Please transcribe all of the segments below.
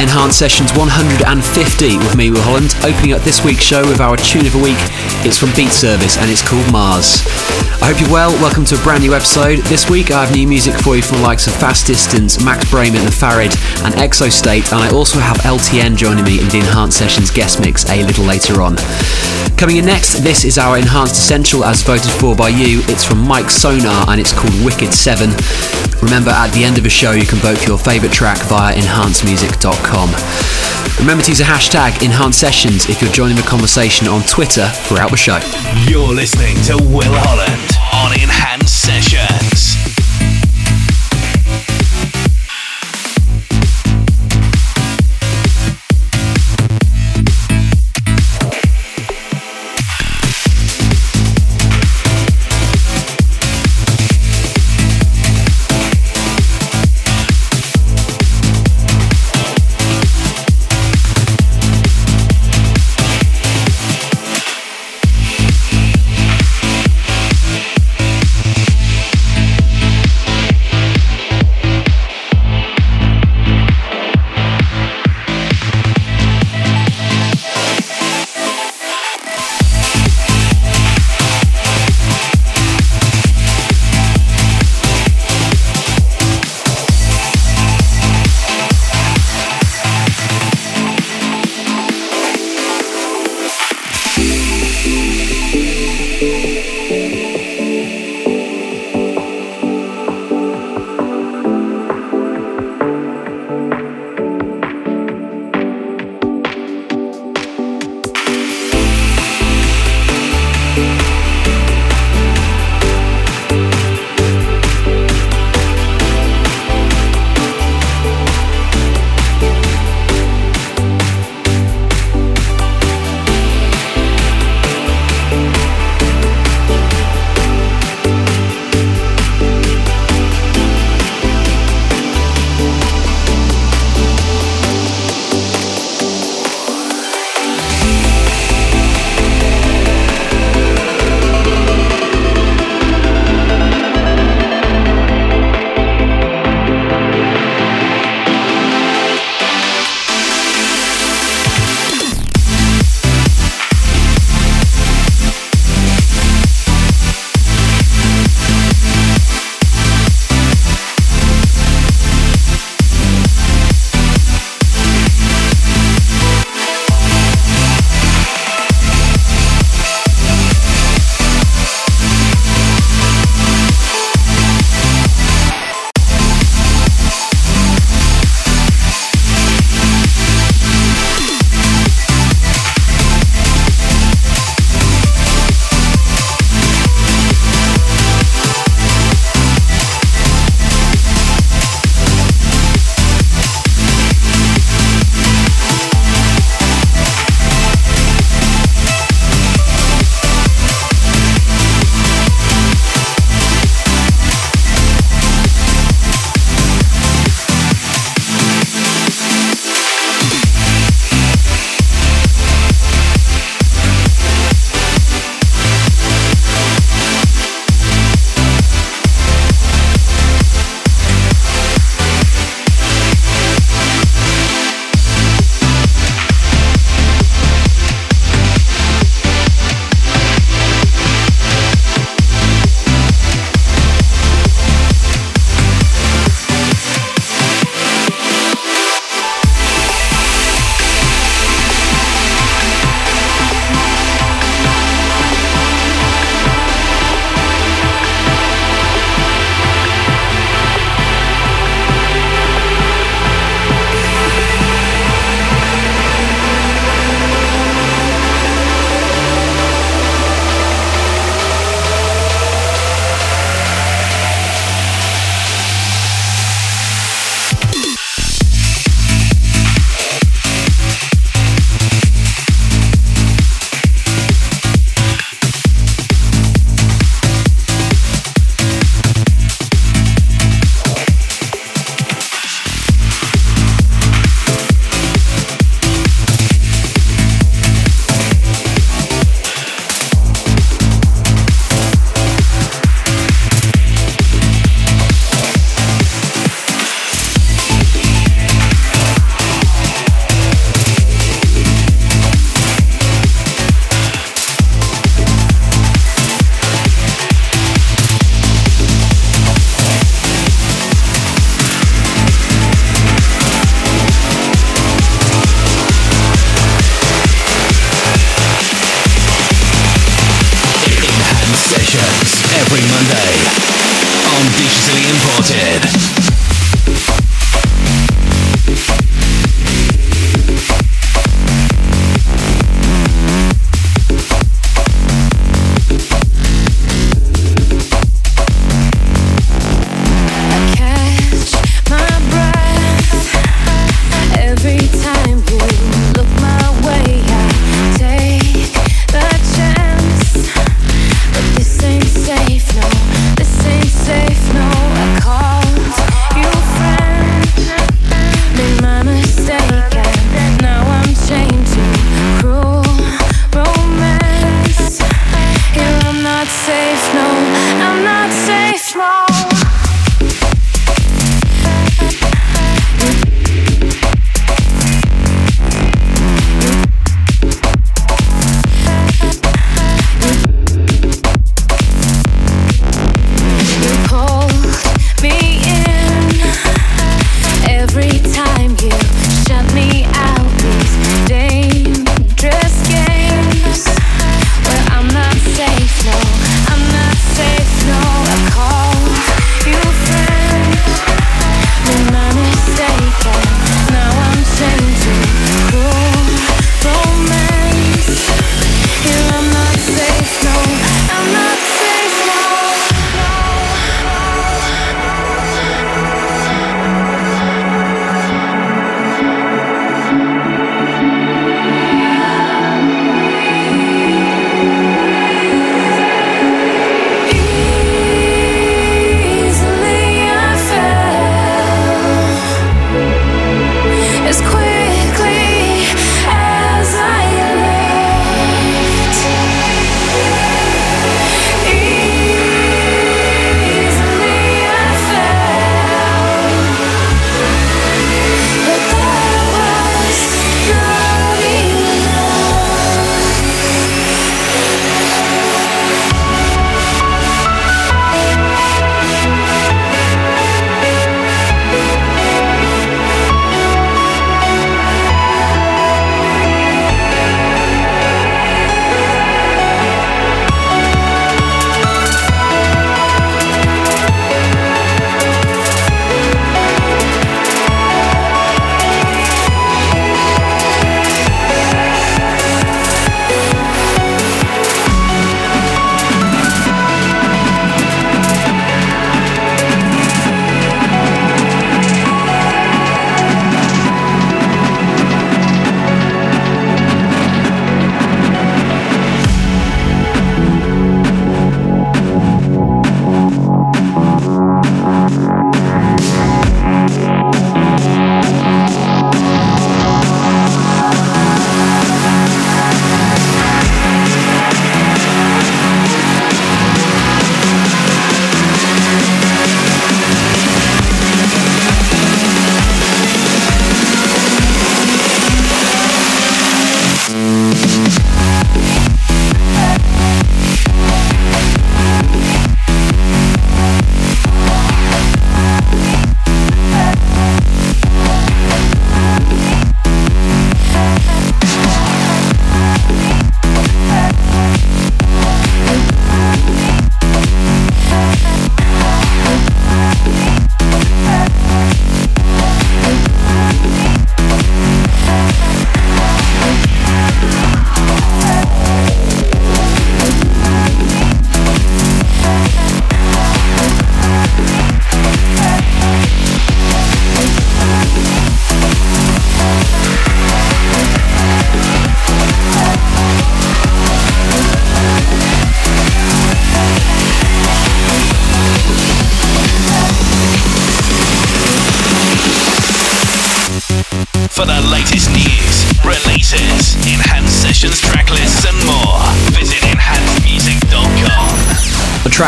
Enhanced Sessions 150 with me, Will Holland, opening up this week's show with our tune of the week. It's from Beat Service and it's called Mars. I hope you're well. Welcome to a brand new episode. This week I have new music for you from the likes of Fast Distance, Max Brayman and Farid, and Exostate, and I also have LTN joining me in the Enhanced Sessions guest mix a little later on. Coming in next, this is our Enhanced Essential as voted for by you. It's from Mike Sonar and it's called Wicked 7. Remember, at the end of the show, you can vote for your favourite track via enhancedmusic.com. Remember to use a hashtag Enhanced Sessions if you're joining the conversation on Twitter throughout the show. You're listening to Will Holland on Enhanced Sessions. Sessions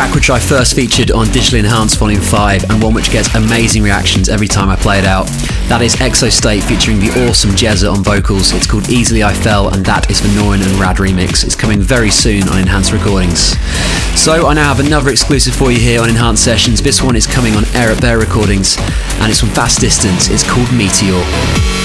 track which I first featured on Digital Enhanced Volume 5 and one which gets amazing reactions every time I play it out. That is Exostate featuring the awesome Jezza on vocals. It's called Easily I Fell and that is the Norin and Rad remix. It's coming very soon on Enhanced Recordings. So I now have another exclusive for you here on Enhanced Sessions. This one is coming on Air at Bear Recordings and it's from Fast Distance. It's called Meteor.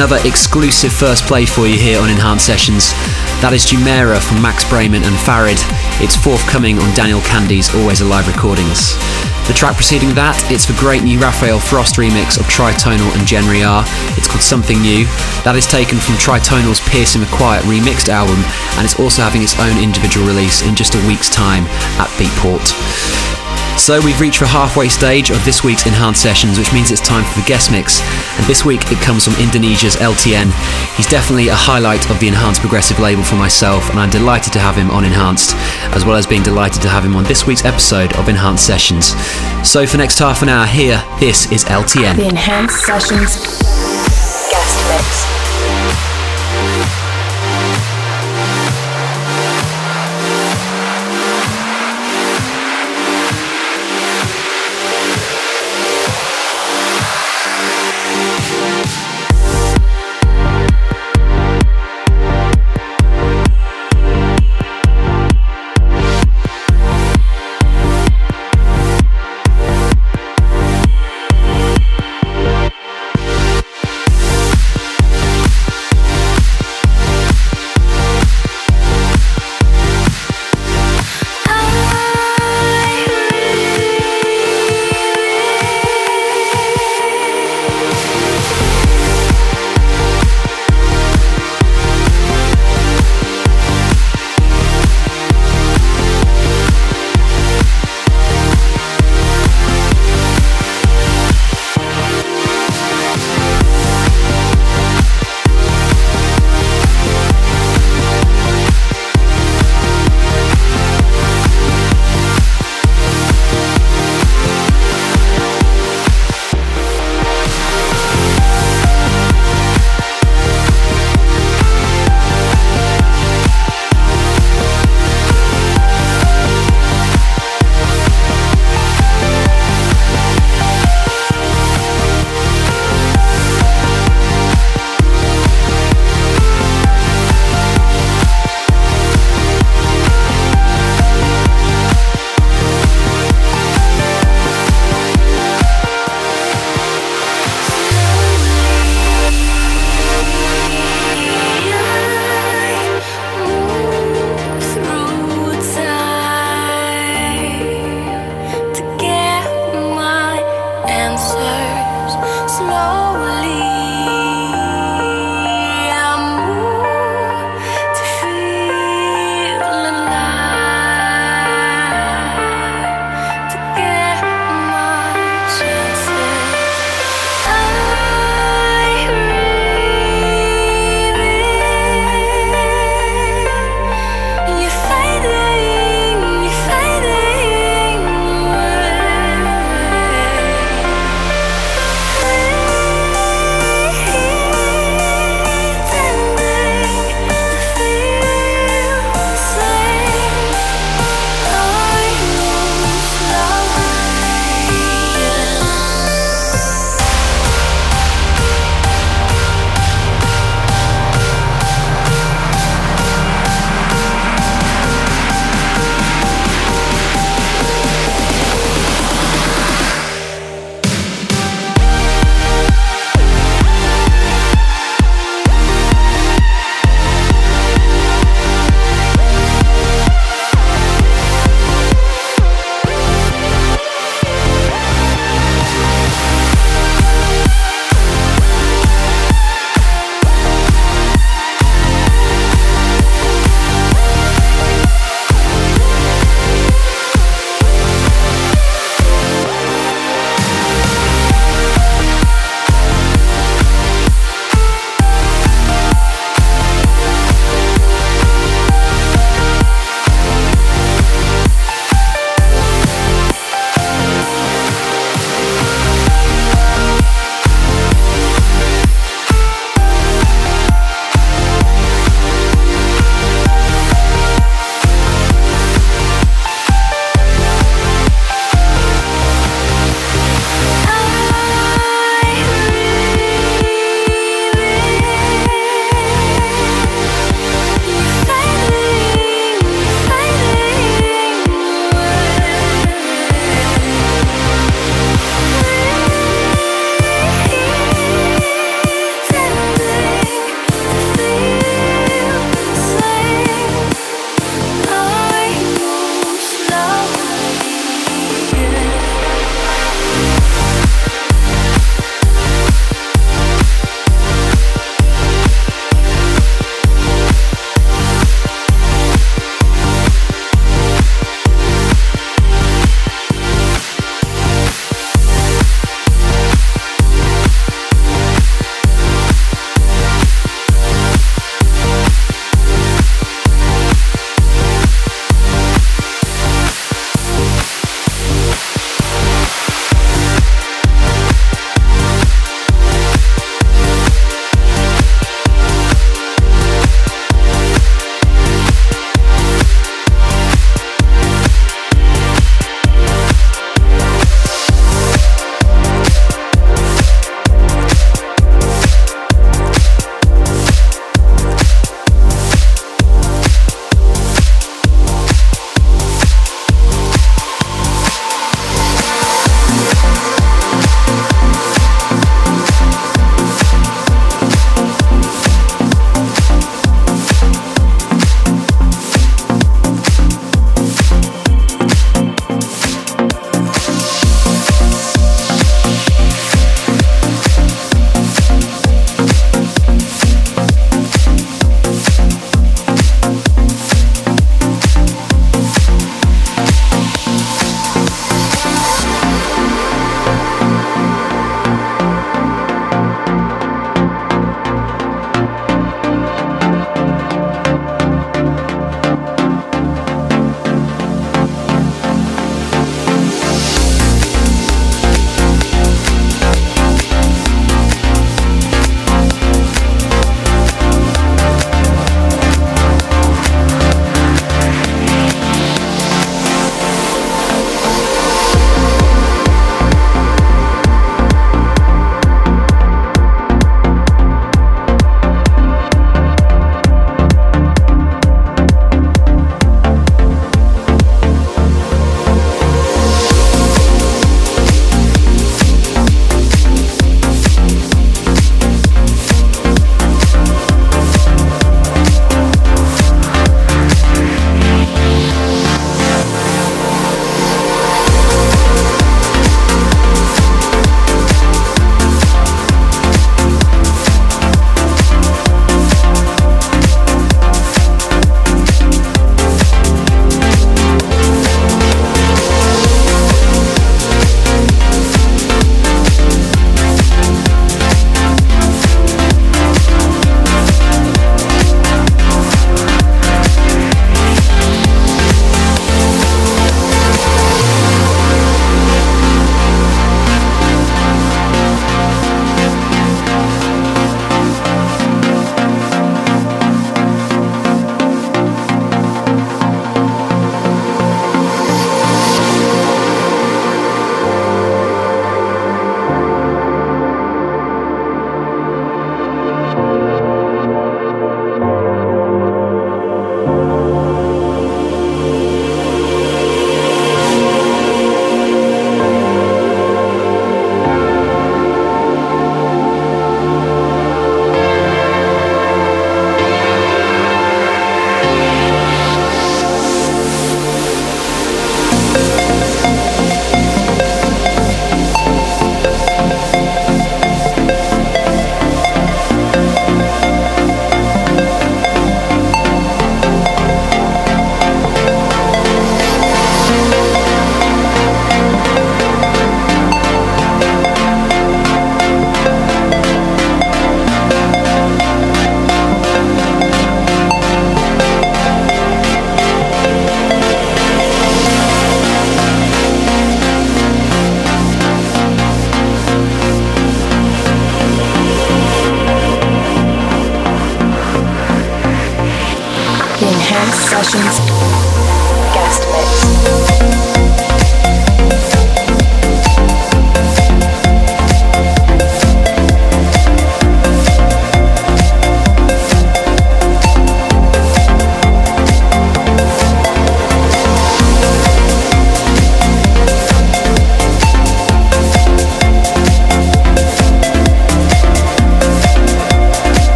Another exclusive first play for you here on Enhanced Sessions. That is Jumera from Max Bremen and Farid. It's forthcoming on Daniel Kandi's Always Alive recordings. The track preceding that, it's the great new Rafael Frost remix of Tritonal and Genre R. It's called Something New. That is taken from Tritonal's Piercing the Quiet remixed album, and it's also having its own individual release in just a week's time at Beatport. So we've reached the halfway stage of this week's Enhanced Sessions, which means it's time for the guest mix. And this week it comes from Indonesia's LTN. He's definitely a highlight of the Enhanced Progressive label for myself, and I'm delighted to have him on Enhanced, as well as being delighted to have him on this week's episode of Enhanced Sessions. So for next half an hour here, this is LTN. The Enhanced Sessions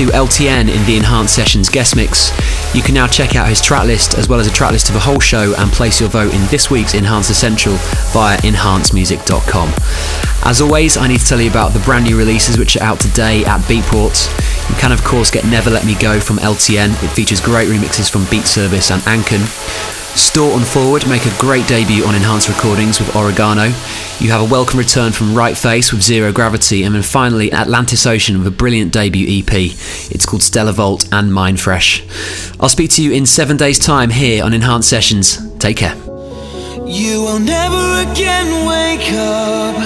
to LTN in the Enhanced Sessions guest mix. You can now check out his track list as well as a track list of the whole show and place your vote in this week's Enhanced Essential via enhancemusic.com. As always, I need to tell you about the brand new releases which are out today at Beatport. You can, of course, get Never Let Me Go from LTN. It features great remixes from Beat Service and Anken. Store and Forward make a great debut on Enhanced Recordings with Oregano. You have a welcome return from Right Face with Zero Gravity, and then finally Atlantis Ocean with a brilliant debut EP. It's called Stellar Vault and Mind Fresh. I'll speak to you in seven days' time here on Enhanced Sessions. Take care. You will never again wake up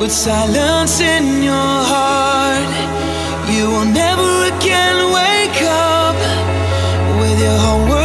with silence in your heart. You will never again wake up with your whole world.